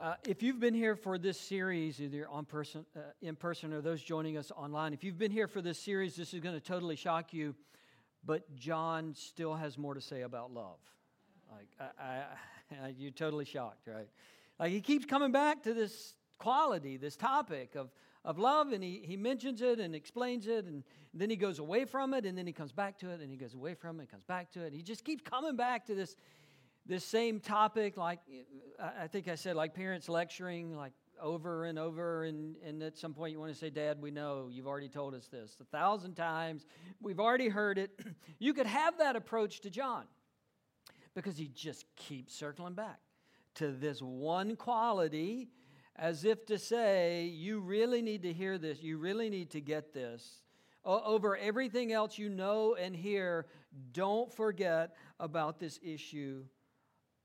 Uh, if you've been here for this series, either on person, uh, in person or those joining us online, if you've been here for this series, this is going to totally shock you. But John still has more to say about love. Like I, I, you're totally shocked, right? Like he keeps coming back to this quality, this topic of of love, and he, he mentions it and explains it, and then he goes away from it, and then he comes back to it, and he goes away from it, and comes back to it. He just keeps coming back to this this same topic, like I think I said, like parents lecturing, like over and over, and, and at some point you want to say, Dad, we know you've already told us this a thousand times. We've already heard it. You could have that approach to John because he just keeps circling back to this one quality as if to say, You really need to hear this, you really need to get this. Over everything else you know and hear, don't forget about this issue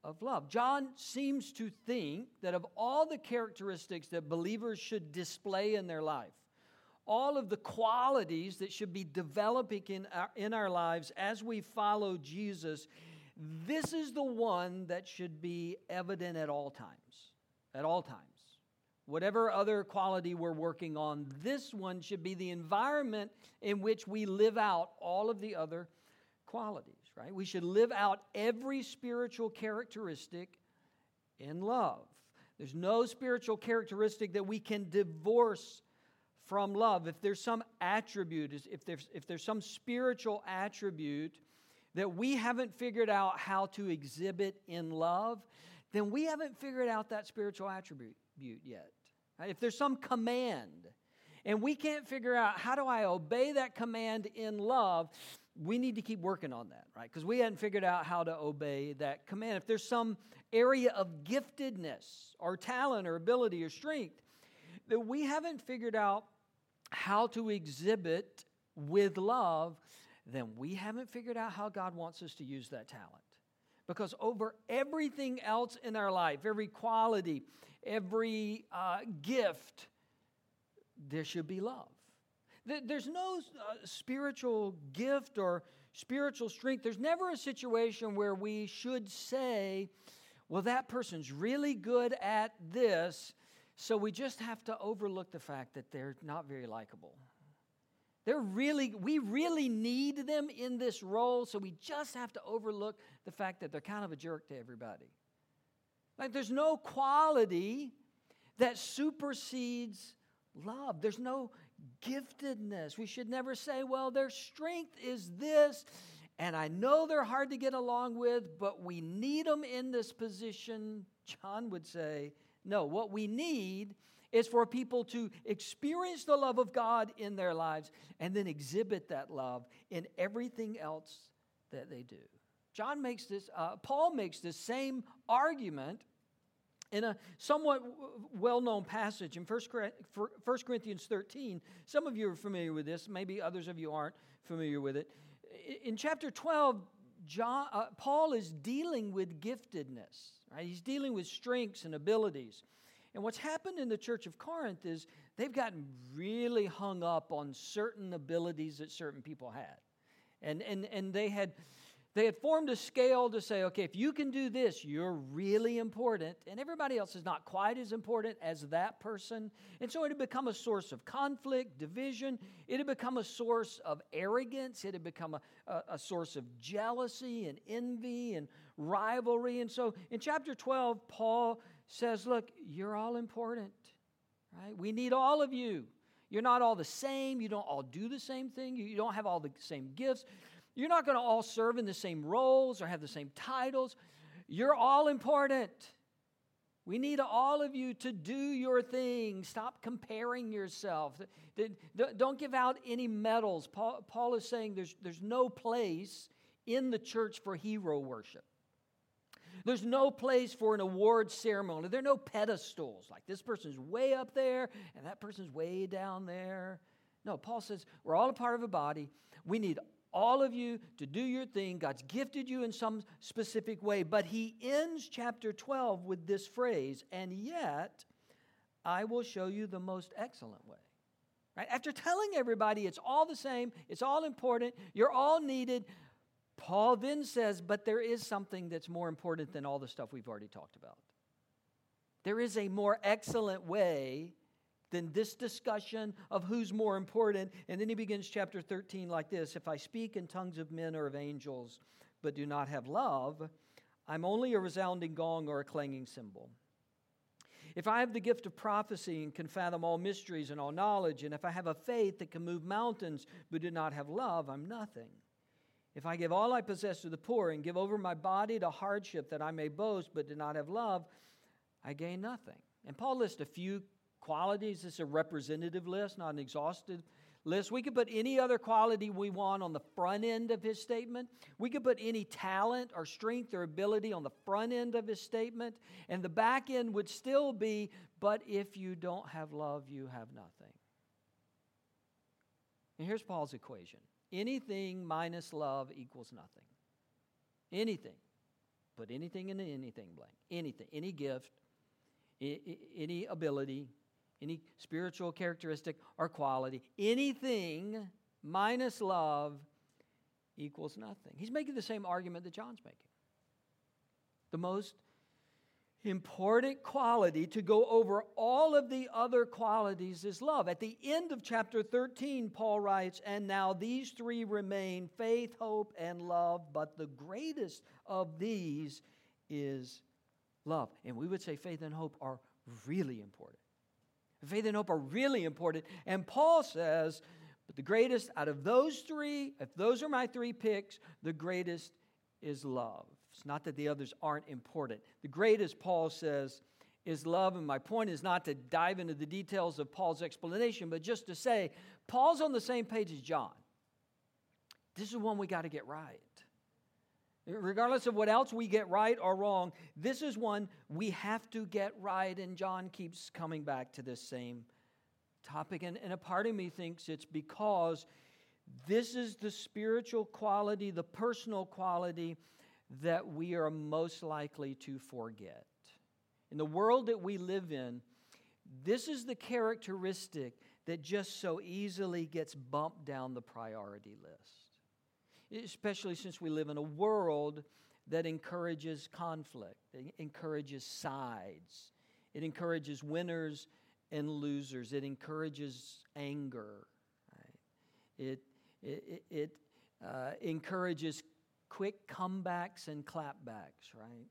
of love. John seems to think that of all the characteristics that believers should display in their life, all of the qualities that should be developing in our, in our lives as we follow Jesus, this is the one that should be evident at all times. At all times. Whatever other quality we're working on, this one should be the environment in which we live out all of the other qualities right? We should live out every spiritual characteristic in love. There's no spiritual characteristic that we can divorce from love. If there's some attribute, if there's, if there's some spiritual attribute that we haven't figured out how to exhibit in love, then we haven't figured out that spiritual attribute yet. Right? If there's some command and we can't figure out how do I obey that command in love, we need to keep working on that, right? Because we hadn't figured out how to obey that command. If there's some area of giftedness or talent or ability or strength that we haven't figured out how to exhibit with love, then we haven't figured out how God wants us to use that talent. Because over everything else in our life, every quality, every uh, gift, there should be love. There's no uh, spiritual gift or spiritual strength. There's never a situation where we should say, well, that person's really good at this, so we just have to overlook the fact that they're not very likable. They're really, we really need them in this role, so we just have to overlook the fact that they're kind of a jerk to everybody. Like, there's no quality that supersedes love. There's no giftedness. We should never say, well, their strength is this, and I know they're hard to get along with, but we need them in this position. John would say, no, what we need is for people to experience the love of God in their lives and then exhibit that love in everything else that they do. John makes this, uh, Paul makes this same argument in a somewhat well known passage in 1 Corinthians 13, some of you are familiar with this, maybe others of you aren't familiar with it. In chapter 12, John, uh, Paul is dealing with giftedness, right? He's dealing with strengths and abilities. And what's happened in the church of Corinth is they've gotten really hung up on certain abilities that certain people had. And, and, and they had they had formed a scale to say, okay, if you can do this, you're really important, and everybody else is not quite as important as that person. And so it had become a source of conflict, division. It had become a source of arrogance. It had become a, a, a source of jealousy and envy and rivalry. And so in chapter 12, Paul says, look, you're all important, right? We need all of you. You're not all the same. You don't all do the same thing. You don't have all the same gifts. You're not going to all serve in the same roles or have the same titles. You're all important. We need all of you to do your thing. Stop comparing yourself. Don't give out any medals. Paul is saying there's, there's no place in the church for hero worship. There's no place for an award ceremony. There are no pedestals like this person's way up there and that person's way down there. No, Paul says we're all a part of a body. We need all of you to do your thing. God's gifted you in some specific way. But he ends chapter 12 with this phrase, and yet I will show you the most excellent way. Right? After telling everybody it's all the same, it's all important, you're all needed, Paul then says, but there is something that's more important than all the stuff we've already talked about. There is a more excellent way than this discussion of who's more important. And then he begins chapter 13 like this If I speak in tongues of men or of angels, but do not have love, I'm only a resounding gong or a clanging cymbal. If I have the gift of prophecy and can fathom all mysteries and all knowledge, and if I have a faith that can move mountains but do not have love, I'm nothing. If I give all I possess to the poor and give over my body to hardship that I may boast but do not have love, I gain nothing. And Paul lists a few qualities. Is a representative list, not an exhaustive list. We could put any other quality we want on the front end of his statement. We could put any talent or strength or ability on the front end of his statement. And the back end would still be, but if you don't have love, you have nothing. And here's Paul's equation anything minus love equals nothing. Anything. Put anything in anything blank. Anything. Any gift, any ability, any spiritual characteristic or quality, anything minus love equals nothing. He's making the same argument that John's making. The most important quality to go over all of the other qualities is love. At the end of chapter 13, Paul writes, And now these three remain faith, hope, and love, but the greatest of these is love. And we would say faith and hope are really important. Faith and hope are really important. And Paul says, but the greatest out of those three, if those are my three picks, the greatest is love. It's not that the others aren't important. The greatest, Paul says, is love. And my point is not to dive into the details of Paul's explanation, but just to say, Paul's on the same page as John. This is one we got to get right. Regardless of what else we get right or wrong, this is one we have to get right. And John keeps coming back to this same topic. And, and a part of me thinks it's because this is the spiritual quality, the personal quality that we are most likely to forget. In the world that we live in, this is the characteristic that just so easily gets bumped down the priority list especially since we live in a world that encourages conflict, it encourages sides, it encourages winners and losers, it encourages anger, right? it, it, it uh, encourages quick comebacks and clapbacks, right?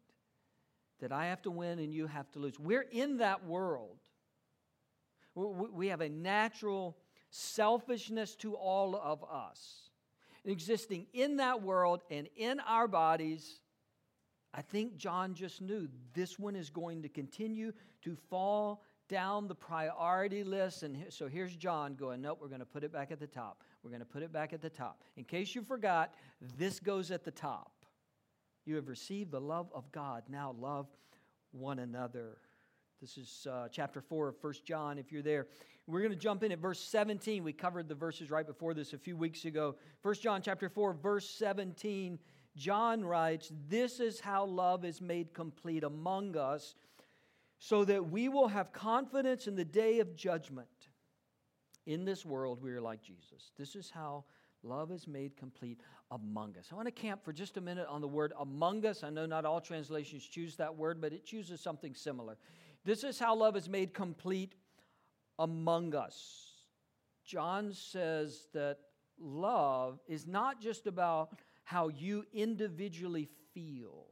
That I have to win and you have to lose. We're in that world. We have a natural selfishness to all of us existing in that world and in our bodies, I think John just knew this one is going to continue to fall down the priority list. And so here's John going, Nope, we're going to put it back at the top. We're going to put it back at the top. In case you forgot, this goes at the top. You have received the love of God. Now love one another. This is uh, chapter 4 of 1 John, if you're there. We're going to jump in at verse 17. We covered the verses right before this a few weeks ago. 1 John chapter 4, verse 17. John writes, This is how love is made complete among us, so that we will have confidence in the day of judgment. In this world, we are like Jesus. This is how love is made complete among us. I want to camp for just a minute on the word among us. I know not all translations choose that word, but it chooses something similar. This is how love is made complete among us. John says that love is not just about how you individually feel,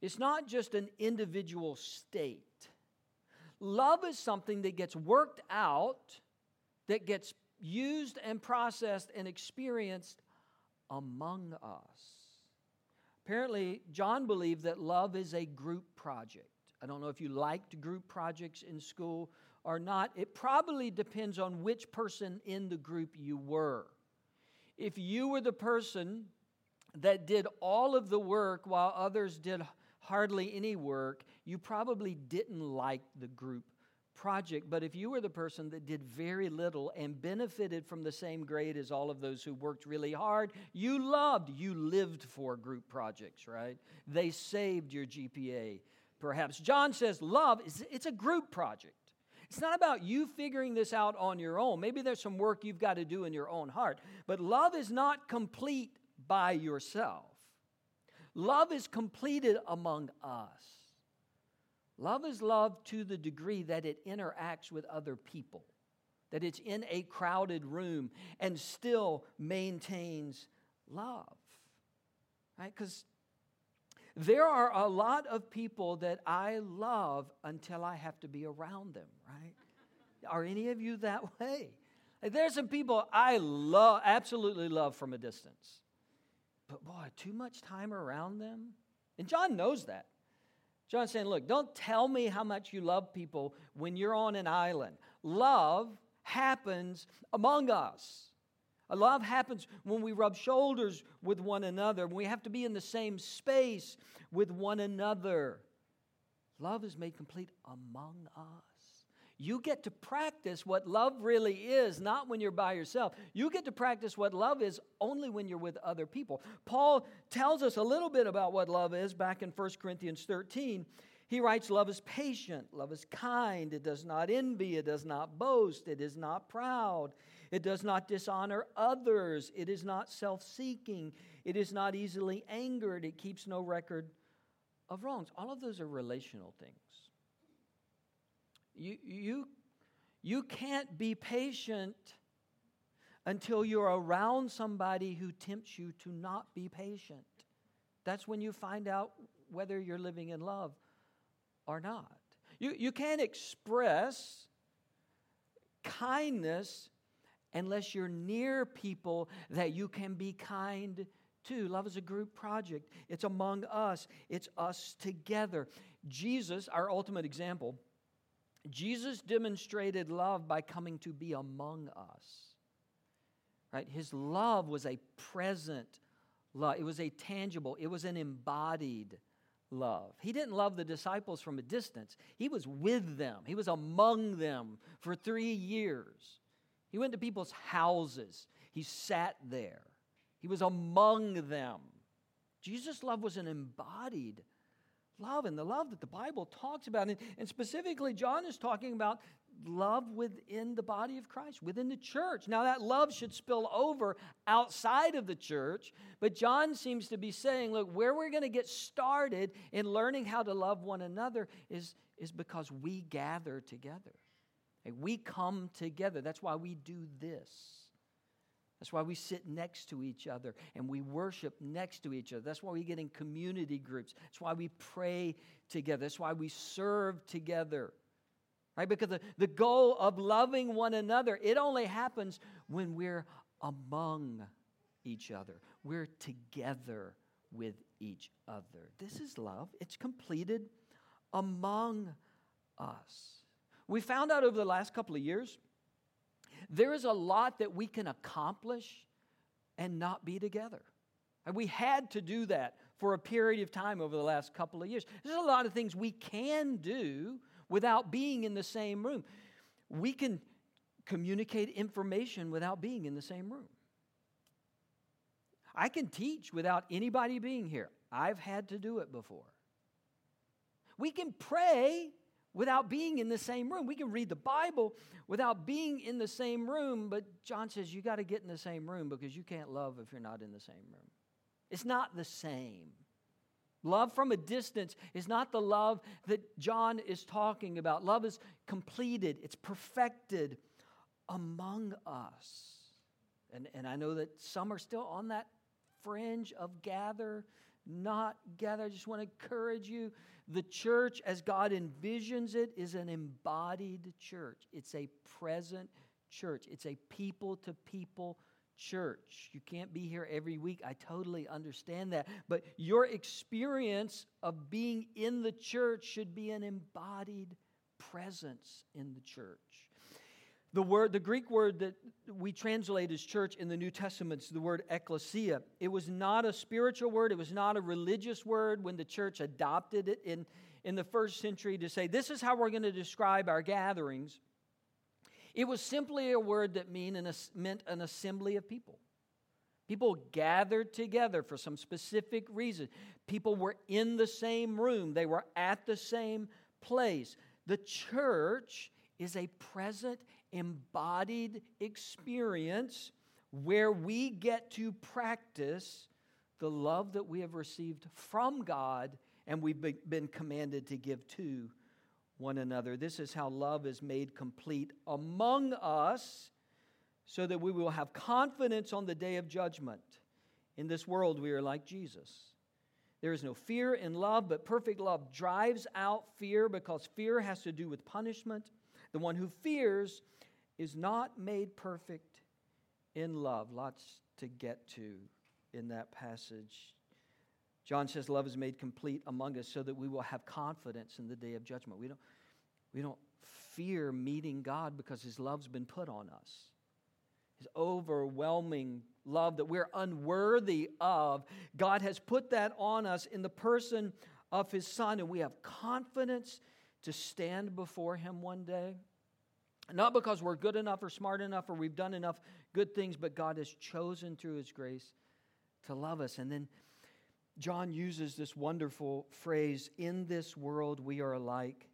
it's not just an individual state. Love is something that gets worked out, that gets used and processed and experienced among us. Apparently, John believed that love is a group project. I don't know if you liked group projects in school or not. It probably depends on which person in the group you were. If you were the person that did all of the work while others did hardly any work, you probably didn't like the group project. But if you were the person that did very little and benefited from the same grade as all of those who worked really hard, you loved, you lived for group projects, right? They saved your GPA perhaps. John says love is it's a group project. It's not about you figuring this out on your own. Maybe there's some work you've got to do in your own heart. But love is not complete by yourself. Love is completed among us. Love is love to the degree that it interacts with other people, that it's in a crowded room and still maintains love. Right? Because there are a lot of people that I love until I have to be around them, right? Are any of you that way? There's some people I love, absolutely love from a distance. But boy, too much time around them. And John knows that. John's saying, look, don't tell me how much you love people when you're on an island. Love happens among us. Love happens when we rub shoulders with one another, when we have to be in the same space with one another. Love is made complete among us. You get to practice what love really is, not when you're by yourself. You get to practice what love is only when you're with other people. Paul tells us a little bit about what love is back in 1 Corinthians 13. He writes, Love is patient, love is kind, it does not envy, it does not boast, it is not proud, it does not dishonor others, it is not self seeking, it is not easily angered, it keeps no record of wrongs. All of those are relational things. You, you, you can't be patient until you're around somebody who tempts you to not be patient. That's when you find out whether you're living in love or not. You, you can't express kindness unless you're near people that you can be kind to. Love is a group project, it's among us, it's us together. Jesus, our ultimate example, Jesus demonstrated love by coming to be among us. Right? His love was a present love. It was a tangible, it was an embodied love. He didn't love the disciples from a distance. He was with them. He was among them for 3 years. He went to people's houses. He sat there. He was among them. Jesus' love was an embodied love and the love that the Bible talks about. And, and specifically, John is talking about love within the body of Christ, within the church. Now, that love should spill over outside of the church, but John seems to be saying, look, where we're going to get started in learning how to love one another is, is because we gather together. We come together. That's why we do this. That's why we sit next to each other and we worship next to each other. That's why we get in community groups. That's why we pray together. That's why we serve together. Right? Because the, the goal of loving one another, it only happens when we're among each other. We're together with each other. This is love. It's completed among us. We found out over the last couple of years there is a lot that we can accomplish and not be together. And we had to do that for a period of time over the last couple of years. There's a lot of things we can do without being in the same room. We can communicate information without being in the same room. I can teach without anybody being here. I've had to do it before. We can pray without being in the same room. We can read the Bible without being in the same room, but John says you got to get in the same room because you can't love if you're not in the same room. It's not the same. Love from a distance is not the love that John is talking about. Love is completed, it's perfected among us. And, and I know that some are still on that fringe of gather, not gather. I just want to encourage you the church, as God envisions it, is an embodied church. It's a present church, it's a people to people church. You can't be here every week. I totally understand that. But your experience of being in the church should be an embodied presence in the church. The word, the Greek word that we translate as church in the New Testament is the word ecclesia. It was not a spiritual word, it was not a religious word when the church adopted it in, in the first century to say, this is how we're going to describe our gatherings. It was simply a word that mean an, meant an assembly of people. People gathered together for some specific reason. People were in the same room, they were at the same place. The church is a present embodied experience where we get to practice the love that we have received from God and we've been commanded to give to one another. This is how love is made complete among us, so that we will have confidence on the day of judgment. In this world, we are like Jesus. There is no fear in love, but perfect love drives out fear because fear has to do with punishment. The one who fears is not made perfect in love. Lots to get to in that passage. John says love is made complete among us so that we will have confidence in the day of judgment. We don't, we don't fear meeting God because his love's been put on us. His overwhelming love that we're unworthy of, God has put that on us in the person of his son, and we have confidence to stand before him one day. Not because we're good enough or smart enough or we've done enough good things, but God has chosen through his grace to love us. And then John uses this wonderful phrase in this world we are like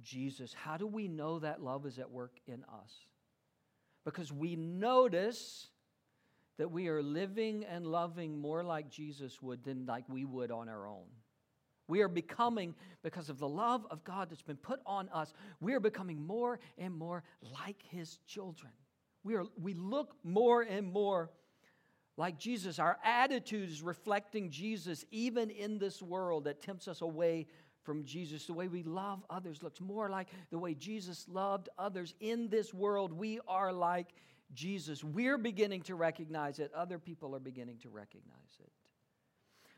Jesus. How do we know that love is at work in us? Because we notice that we are living and loving more like Jesus would than like we would on our own. We are becoming, because of the love of God that's been put on us, we are becoming more and more like His children. We, are, we look more and more like Jesus. Our attitude is reflecting Jesus even in this world that tempts us away from Jesus. The way we love others looks more like the way Jesus loved others. In this world, we are like Jesus. We're beginning to recognize it, other people are beginning to recognize it.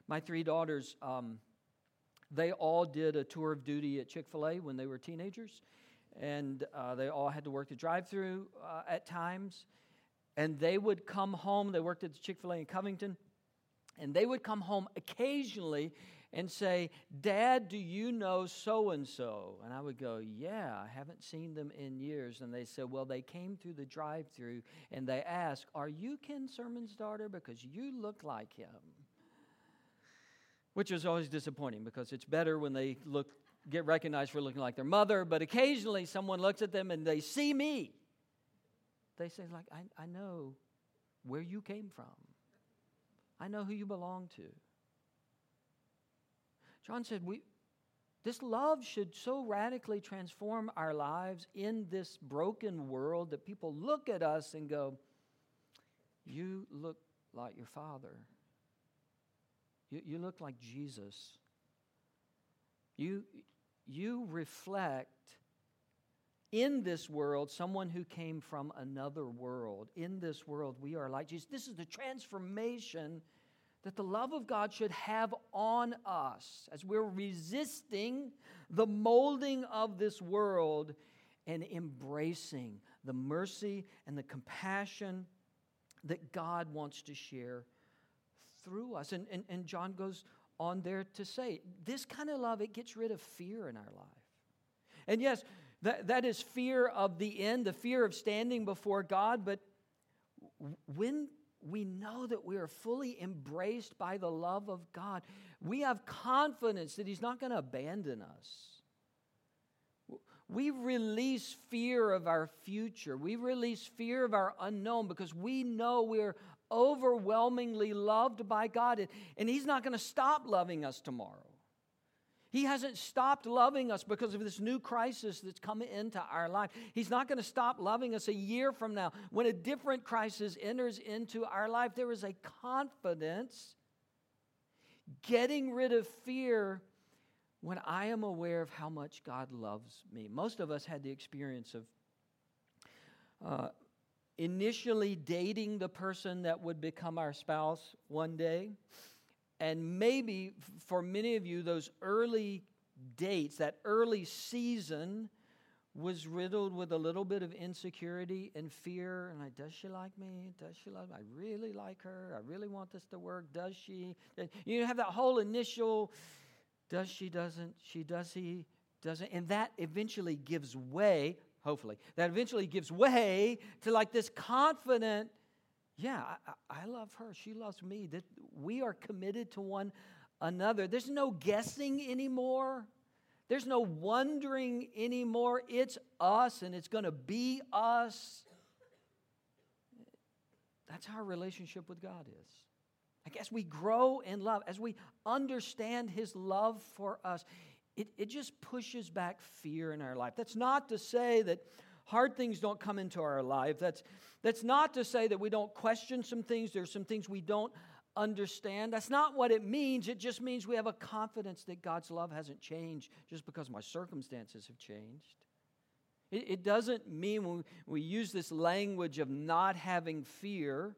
My three daughters, um, they all did a tour of duty at Chick fil A when they were teenagers, and uh, they all had to work the drive through uh, at times. And they would come home, they worked at the Chick fil A in Covington, and they would come home occasionally and say, Dad, do you know so and so? And I would go, Yeah, I haven't seen them in years. And they said, Well, they came through the drive through and they asked, Are you Ken Sermon's daughter? Because you look like him. Which is always disappointing because it's better when they look get recognized for looking like their mother, but occasionally someone looks at them and they see me. They say, like, I, I know where you came from. I know who you belong to. John said, we, this love should so radically transform our lives in this broken world that people look at us and go, You look like your father. You, you look like Jesus. You, you reflect in this world someone who came from another world. In this world, we are like Jesus. This is the transformation that the love of God should have on us as we're resisting the molding of this world and embracing the mercy and the compassion that God wants to share through us. And, and, and John goes on there to say, this kind of love, it gets rid of fear in our life. And yes, that, that is fear of the end, the fear of standing before God, but when we know that we are fully embraced by the love of God. We have confidence that He's not going to abandon us. We release fear of our future. We release fear of our unknown because we know we're overwhelmingly loved by God, and He's not going to stop loving us tomorrow. He hasn't stopped loving us because of this new crisis that's come into our life. He's not going to stop loving us a year from now. When a different crisis enters into our life, there is a confidence getting rid of fear when I am aware of how much God loves me. Most of us had the experience of uh, initially dating the person that would become our spouse one day and maybe for many of you, those early dates, that early season, was riddled with a little bit of insecurity and fear. And like, does she like me? Does she love me? I really like her. I really want this to work. Does she? You have that whole initial, does she, doesn't she, does he, doesn't. And that eventually gives way, hopefully, that eventually gives way to like this confident yeah, I, I, love her. She loves me. That we are committed to one another. There's no guessing anymore. There's no wondering anymore. It's us and it's going to be us. That's how our relationship with God is. I guess we grow in love as we understand His love for us. It, it just pushes back fear in our life. That's not to say that hard things don't come into our life. That's, that's not to say that we don't question some things. There's some things we don't understand. That's not what it means. It just means we have a confidence that God's love hasn't changed just because my circumstances have changed. It, it doesn't mean when we use this language of not having fear,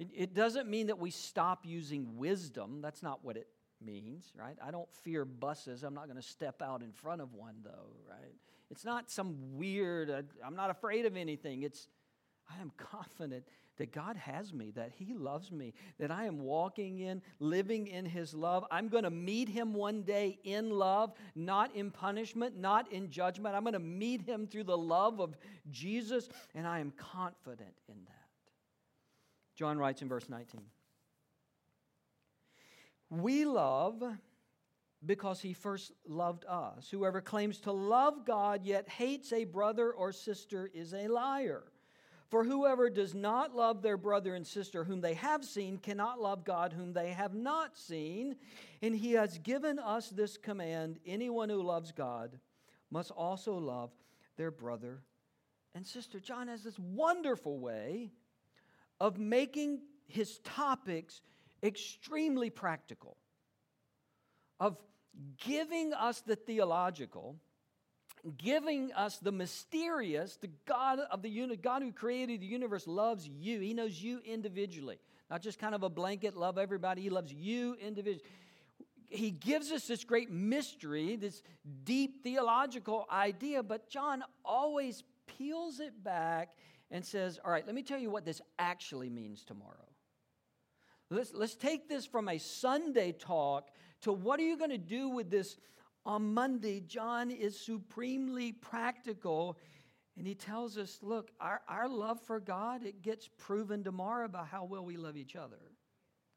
it, it doesn't mean that we stop using wisdom. That's not what it means, right? I don't fear buses. I'm not going to step out in front of one, though, right? It's not some weird, uh, I'm not afraid of anything. It's, I am confident that God has me, that He loves me, that I am walking in, living in His love. I'm going to meet Him one day in love, not in punishment, not in judgment. I'm going to meet Him through the love of Jesus, and I am confident in that. John writes in verse 19 We love because he first loved us. Whoever claims to love God yet hates a brother or sister is a liar. For whoever does not love their brother and sister whom they have seen cannot love God whom they have not seen. And he has given us this command anyone who loves God must also love their brother and sister. John has this wonderful way of making his topics extremely practical, of giving us the theological, giving us the mysterious, the God of the universe, God who created the universe loves you. He knows you individually, not just kind of a blanket love everybody. He loves you individually. He gives us this great mystery, this deep theological idea, but John always peels it back and says, All right, let me tell you what this actually means tomorrow. Let's, let's take this from a Sunday talk to what are you going to do with this on Monday? John is supremely practical. And he tells us, look, our, our love for God, it gets proven tomorrow by how well we love each other.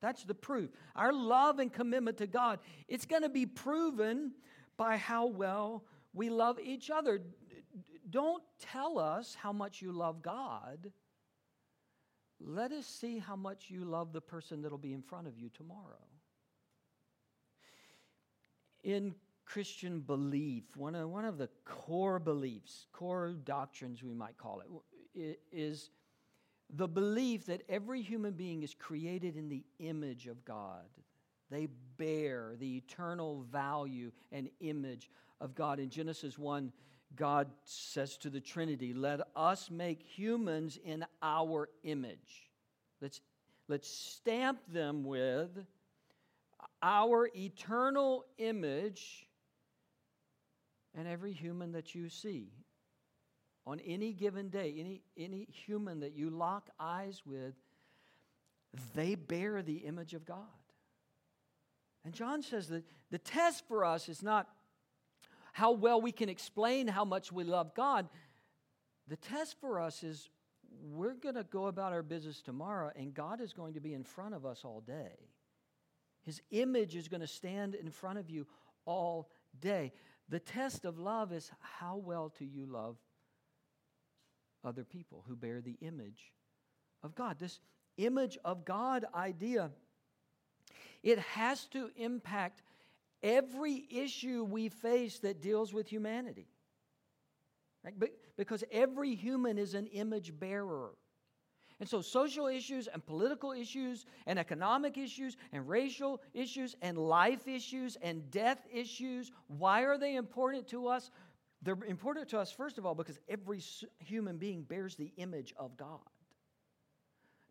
That's the proof. Our love and commitment to God, it's going to be proven by how well we love each other don't tell us how much you love God. Let us see how much you love the person that'll be in front of you tomorrow. In Christian belief, one of, one of the core beliefs, core doctrines we might call it, is the belief that every human being is created in the image of God. They bear the eternal value and image of God. In Genesis 1, God says to the Trinity, Let us make humans in our image. Let's, let's stamp them with our eternal image and every human that you see. On any given day, any, any human that you lock eyes with, they bear the image of God. And John says that the test for us is not how well we can explain how much we love God. The test for us is we're going to go about our business tomorrow, and God is going to be in front of us all day. His image is going to stand in front of you all day. The test of love is how well do you love other people who bear the image of God? This image of God idea, it has to impact every issue we face that deals with humanity. Right? Because every human is an image bearer. And so, social issues and political issues and economic issues and racial issues and life issues and death issues, why are they important to us? They're important to us, first of all, because every human being bears the image of God.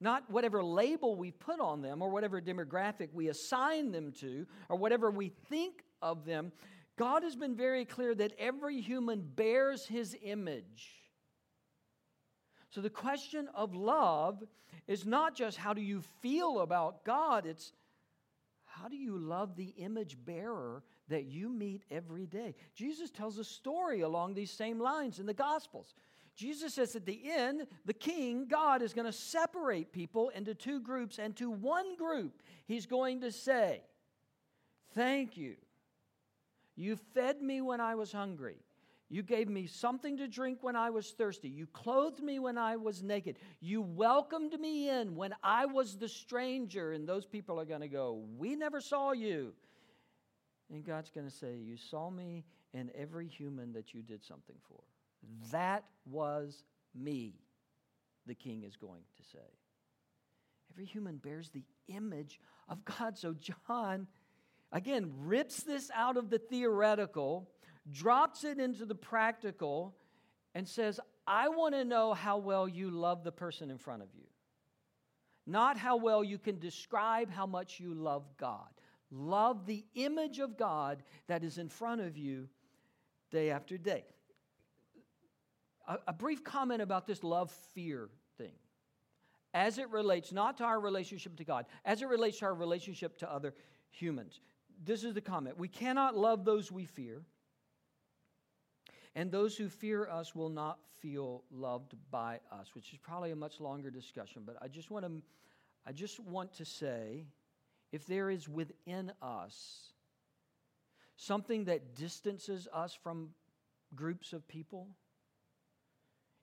Not whatever label we put on them or whatever demographic we assign them to or whatever we think of them. God has been very clear that every human bears his image. So the question of love is not just how do you feel about God, it's how do you love the image bearer that you meet every day? Jesus tells a story along these same lines in the Gospels. Jesus says at the end, the king, God, is going to separate people into two groups, and to one group, he's going to say, Thank you. You fed me when I was hungry. You gave me something to drink when I was thirsty. You clothed me when I was naked. You welcomed me in when I was the stranger. And those people are going to go, We never saw you. And God's going to say, You saw me and every human that you did something for. That was me, the king is going to say. Every human bears the image of God. So John, again, rips this out of the theoretical, drops it into the practical, and says, I want to know how well you love the person in front of you. Not how well you can describe how much you love God. Love the image of God that is in front of you day after day. A, a brief comment about this love fear thing as it relates not to our relationship to God, as it relates to our relationship to other humans. This is the comment We cannot love those we fear, and those who fear us will not feel loved by us, which is probably a much longer discussion, but I just want to I just want to say if there is within us something that distances us from groups of people,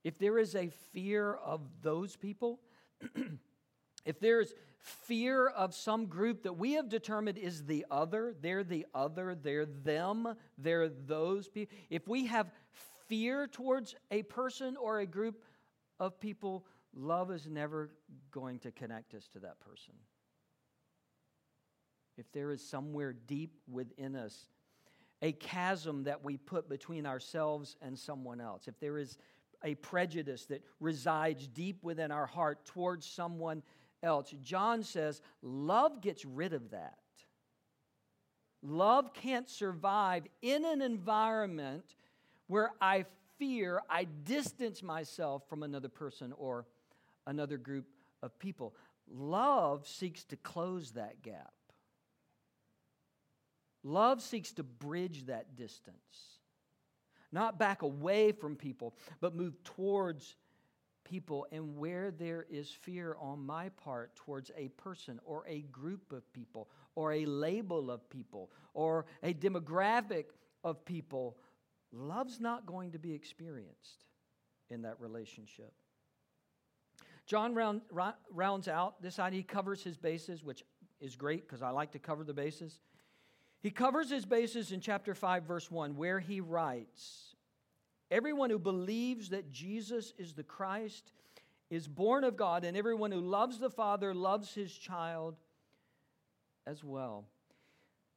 if there is a fear of those people, if there's fear of some group that we have determined is the other, they're the other, they're them, they're those people, if we have fear towards a person or a group of people, love is never going to connect us to that person. If there is somewhere deep within us a chasm that we put between ourselves and someone else, if there is a prejudice that resides deep within our heart towards someone else. John says love gets rid of that. Love can't survive in an environment where I fear, I distance myself from another person or another group of people. Love seeks to close that gap. Love seeks to bridge that distance not back away from people, but move towards people. And where there is fear on my part towards a person or a group of people or a label of people or a demographic of people, love's not going to be experienced in that relationship. John round, rounds out this idea. He covers his bases, which is great because I like to cover the bases. He covers his bases in chapter 5, verse 1, where he writes Everyone who believes that Jesus is the Christ is born of God, and everyone who loves the Father loves his child as well.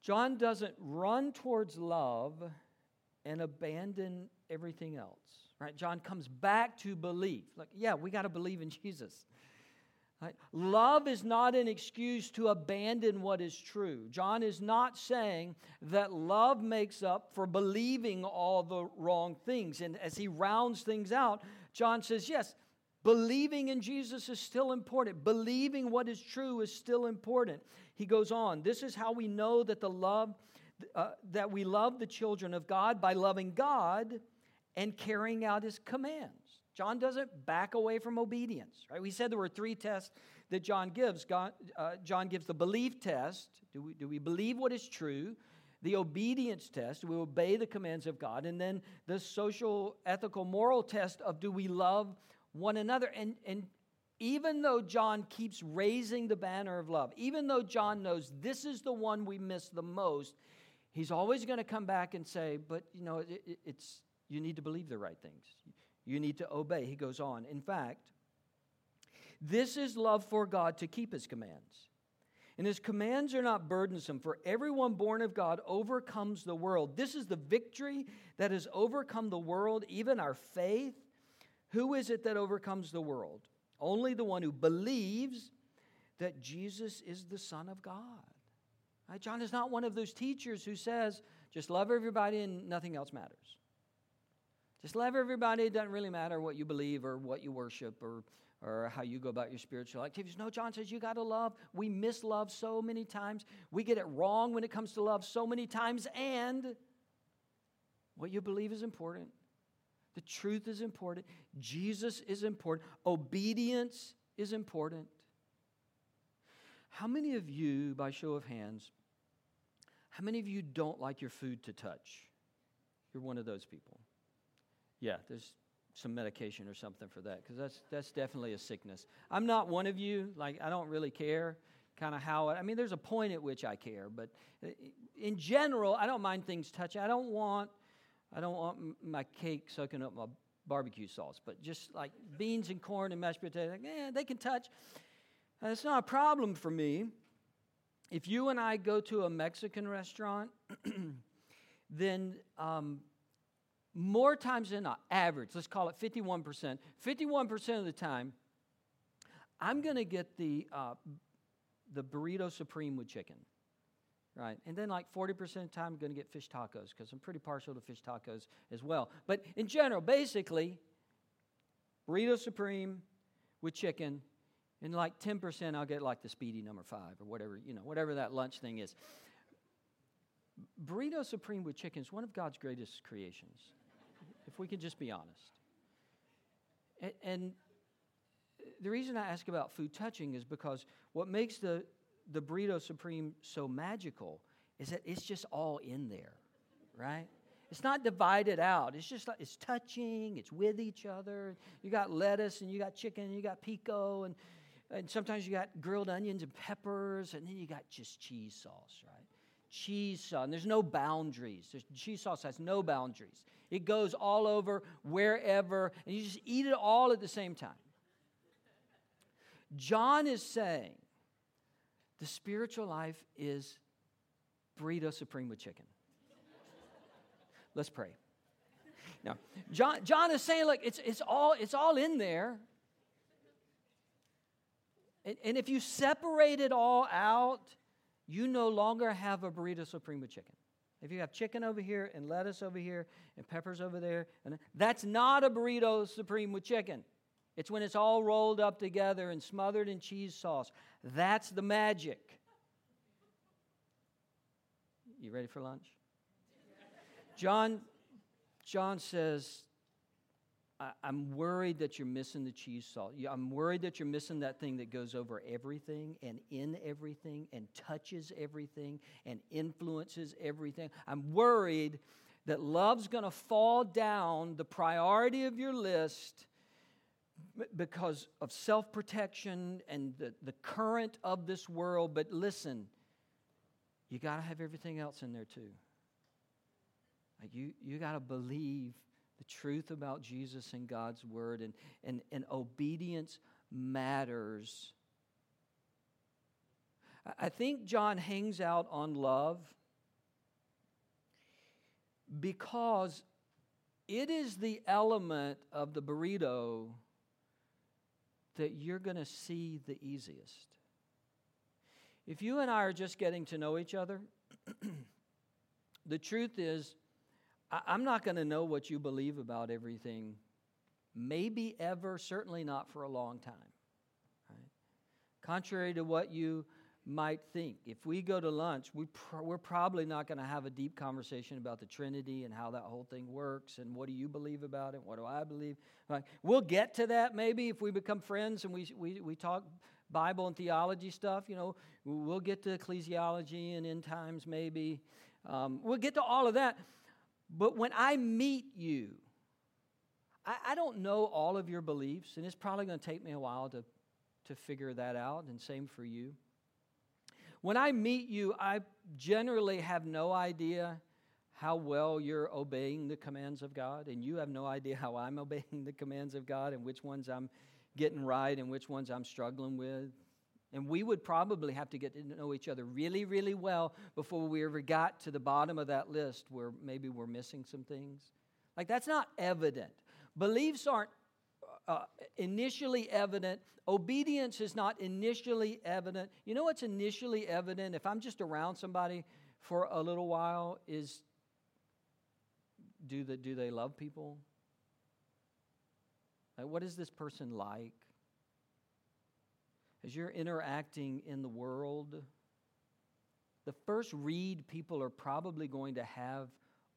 John doesn't run towards love and abandon everything else, right? John comes back to belief. Like, yeah, we got to believe in Jesus. Right? Love is not an excuse to abandon what is true. John is not saying that love makes up for believing all the wrong things. And as he rounds things out, John says, yes, believing in Jesus is still important. Believing what is true is still important. He goes on, this is how we know that the love uh, that we love the children of God by loving God and carrying out his commands. John doesn't back away from obedience, right? We said there were three tests that John gives. God, uh, John gives the belief test. Do we, do we believe what is true? The obedience test. Do we obey the commands of God? And then the social, ethical, moral test of do we love one another? And, and even though John keeps raising the banner of love, even though John knows this is the one we miss the most, he's always going to come back and say, but you know, it, it's, you need to believe the right things. You need to obey. He goes on. In fact, this is love for God to keep his commands. And his commands are not burdensome, for everyone born of God overcomes the world. This is the victory that has overcome the world, even our faith. Who is it that overcomes the world? Only the one who believes that Jesus is the Son of God. Right? John is not one of those teachers who says, just love everybody and nothing else matters. Just love everybody. It doesn't really matter what you believe or what you worship or, or how you go about your spiritual activities. No, John says you got to love. We miss love so many times. We get it wrong when it comes to love so many times. And what you believe is important. The truth is important. Jesus is important. Obedience is important. How many of you, by show of hands, how many of you don't like your food to touch? You're one of those people. Yeah, there's some medication or something for that because that's that's definitely a sickness. I'm not one of you. Like I don't really care. kind of how I mean, there's a point at which I care, but uh, in general, I don't mind things touching. I don't want, I don't want my cake soaking up my barbecue sauce, but just like beans and corn and mashed potatoes, like, yeah, they can touch. And it's not a problem for me. If you and I go to a Mexican restaurant, then um, more times than not, average, let's call it 51%, 51% of the time, I'm going to get the, uh, the burrito supreme with chicken. Right. And then, like 40% of the time, I'm going to get fish tacos because I'm pretty partial to fish tacos as well. But in general, basically, burrito supreme with chicken. And like 10%, I'll get like the speedy number five or whatever, you know, whatever that lunch thing is. Burrito supreme with chicken is one of God's greatest creations, we can just be honest. And, and the reason I ask about food touching is because what makes the the burrito supreme so magical is that it's just all in there, right? It's not divided out. It's just it's touching, it's with each other. You got lettuce and you got chicken and you got pico and and sometimes you got grilled onions and peppers and then you got just cheese sauce, right? Cheese sauce. And there's no boundaries. There's, cheese sauce has no boundaries. It goes all over wherever and you just eat it all at the same time. John is saying the spiritual life is burrito supreme with chicken. Let's pray. Now, John, John is saying, look, it's, it's, all, it's all in there. And, and if you separate it all out, you no longer have a burrito supreme with chicken. If you have chicken over here and lettuce over here and peppers over there, and that's not a burrito supreme with chicken. It's when it's all rolled up together and smothered in cheese sauce. That's the magic. You ready for lunch? John, John says, I'm worried that you're missing the cheese salt. I'm worried that you're missing that thing that goes over everything and in everything and touches everything and influences everything. I'm worried that love's going to fall down the priority of your list because of self protection and the, the current of this world. But listen, you got to have everything else in there too. Like you, you got to believe the truth about Jesus and God's word, and, and, and obedience matters. I think John hangs out on love because it is the element of the burrito that you're going to see the easiest. If you and I are just getting to know each other, the truth is, I'm not going to know what you believe about everything, maybe ever, certainly not for a long time. Right? Contrary to what you might think. If we go to lunch, we pr- we're probably not going to have a deep conversation about the Trinity and how that whole thing works and what do you believe about it? What do I believe? Like, we'll get to that maybe if we become friends and we, we, we talk Bible and theology stuff. You know, we'll get to ecclesiology and end times maybe. Um, we'll get to all of that. But when I meet you, I, I don't know all of your beliefs, and it's probably going to take me a while to, to figure that out, and same for you. When I meet you, I generally have no idea how well you're obeying the commands of God, and you have no idea how I'm obeying the commands of God and which ones I'm getting right and which ones I'm struggling with. And we would probably have to get to know each other really, really well before we ever got to the bottom of that list where maybe we're missing some things. Like, that's not evident. Beliefs aren't uh, initially evident. Obedience is not initially evident. You know what's initially evident if I'm just around somebody for a little while is do, the, do they love people? Like, what is this person like? As you're interacting in the world, the first read people are probably going to have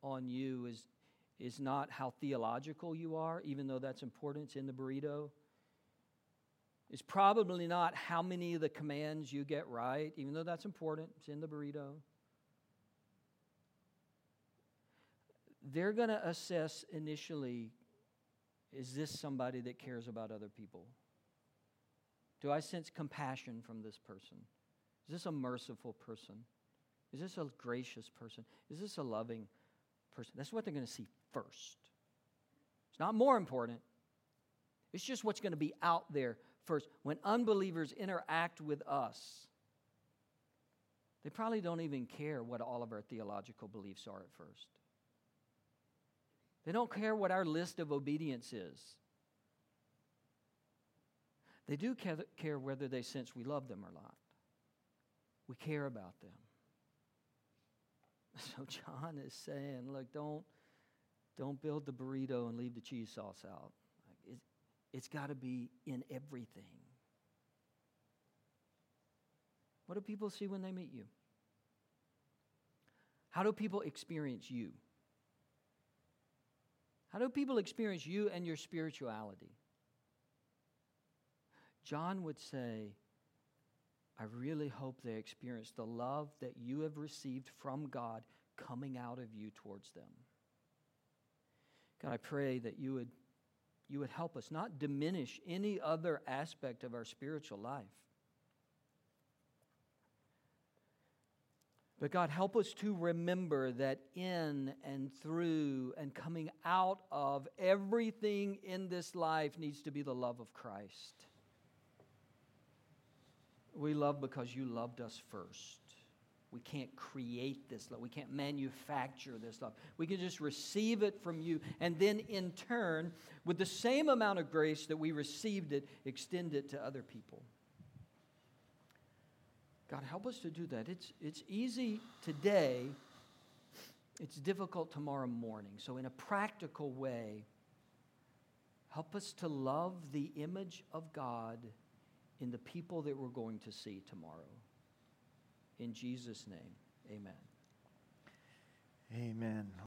on you is is not how theological you are, even though that's important, in the burrito. It's probably not how many of the commands you get right, even though that's important, it's in the burrito. They're going to assess initially is this somebody that cares about other people? Do I sense compassion from this person? Is this a merciful person? Is this a gracious person? Is this a loving person? That's what they're going to see first. It's not more important, it's just what's going to be out there first. When unbelievers interact with us, they probably don't even care what all of our theological beliefs are at first. They don't care what our list of obedience is. They do care whether they sense we love them or not. We care about them. So John is saying, look, don't, don't build the burrito and leave the cheese sauce out. It, it's got to be in everything. What do people see when they meet you? How do people experience you? How do people experience you and your spirituality? John would say, I really hope they experience the love that you have received from God coming out of you towards them. God, I pray that you would, you would help us not diminish any other aspect of our spiritual life. But God, help us to remember that in and through and coming out of everything in this life needs to be the love of Christ. We love because you loved us first. We can't create this love. We can't manufacture this love. We can just receive it from you and then, in turn, with the same amount of grace that we received it, extend it to other people. God, help us to do that. It's, it's easy today, it's difficult tomorrow morning. So, in a practical way, help us to love the image of God in the people that we're going to see tomorrow. In Jesus' name, amen. Amen.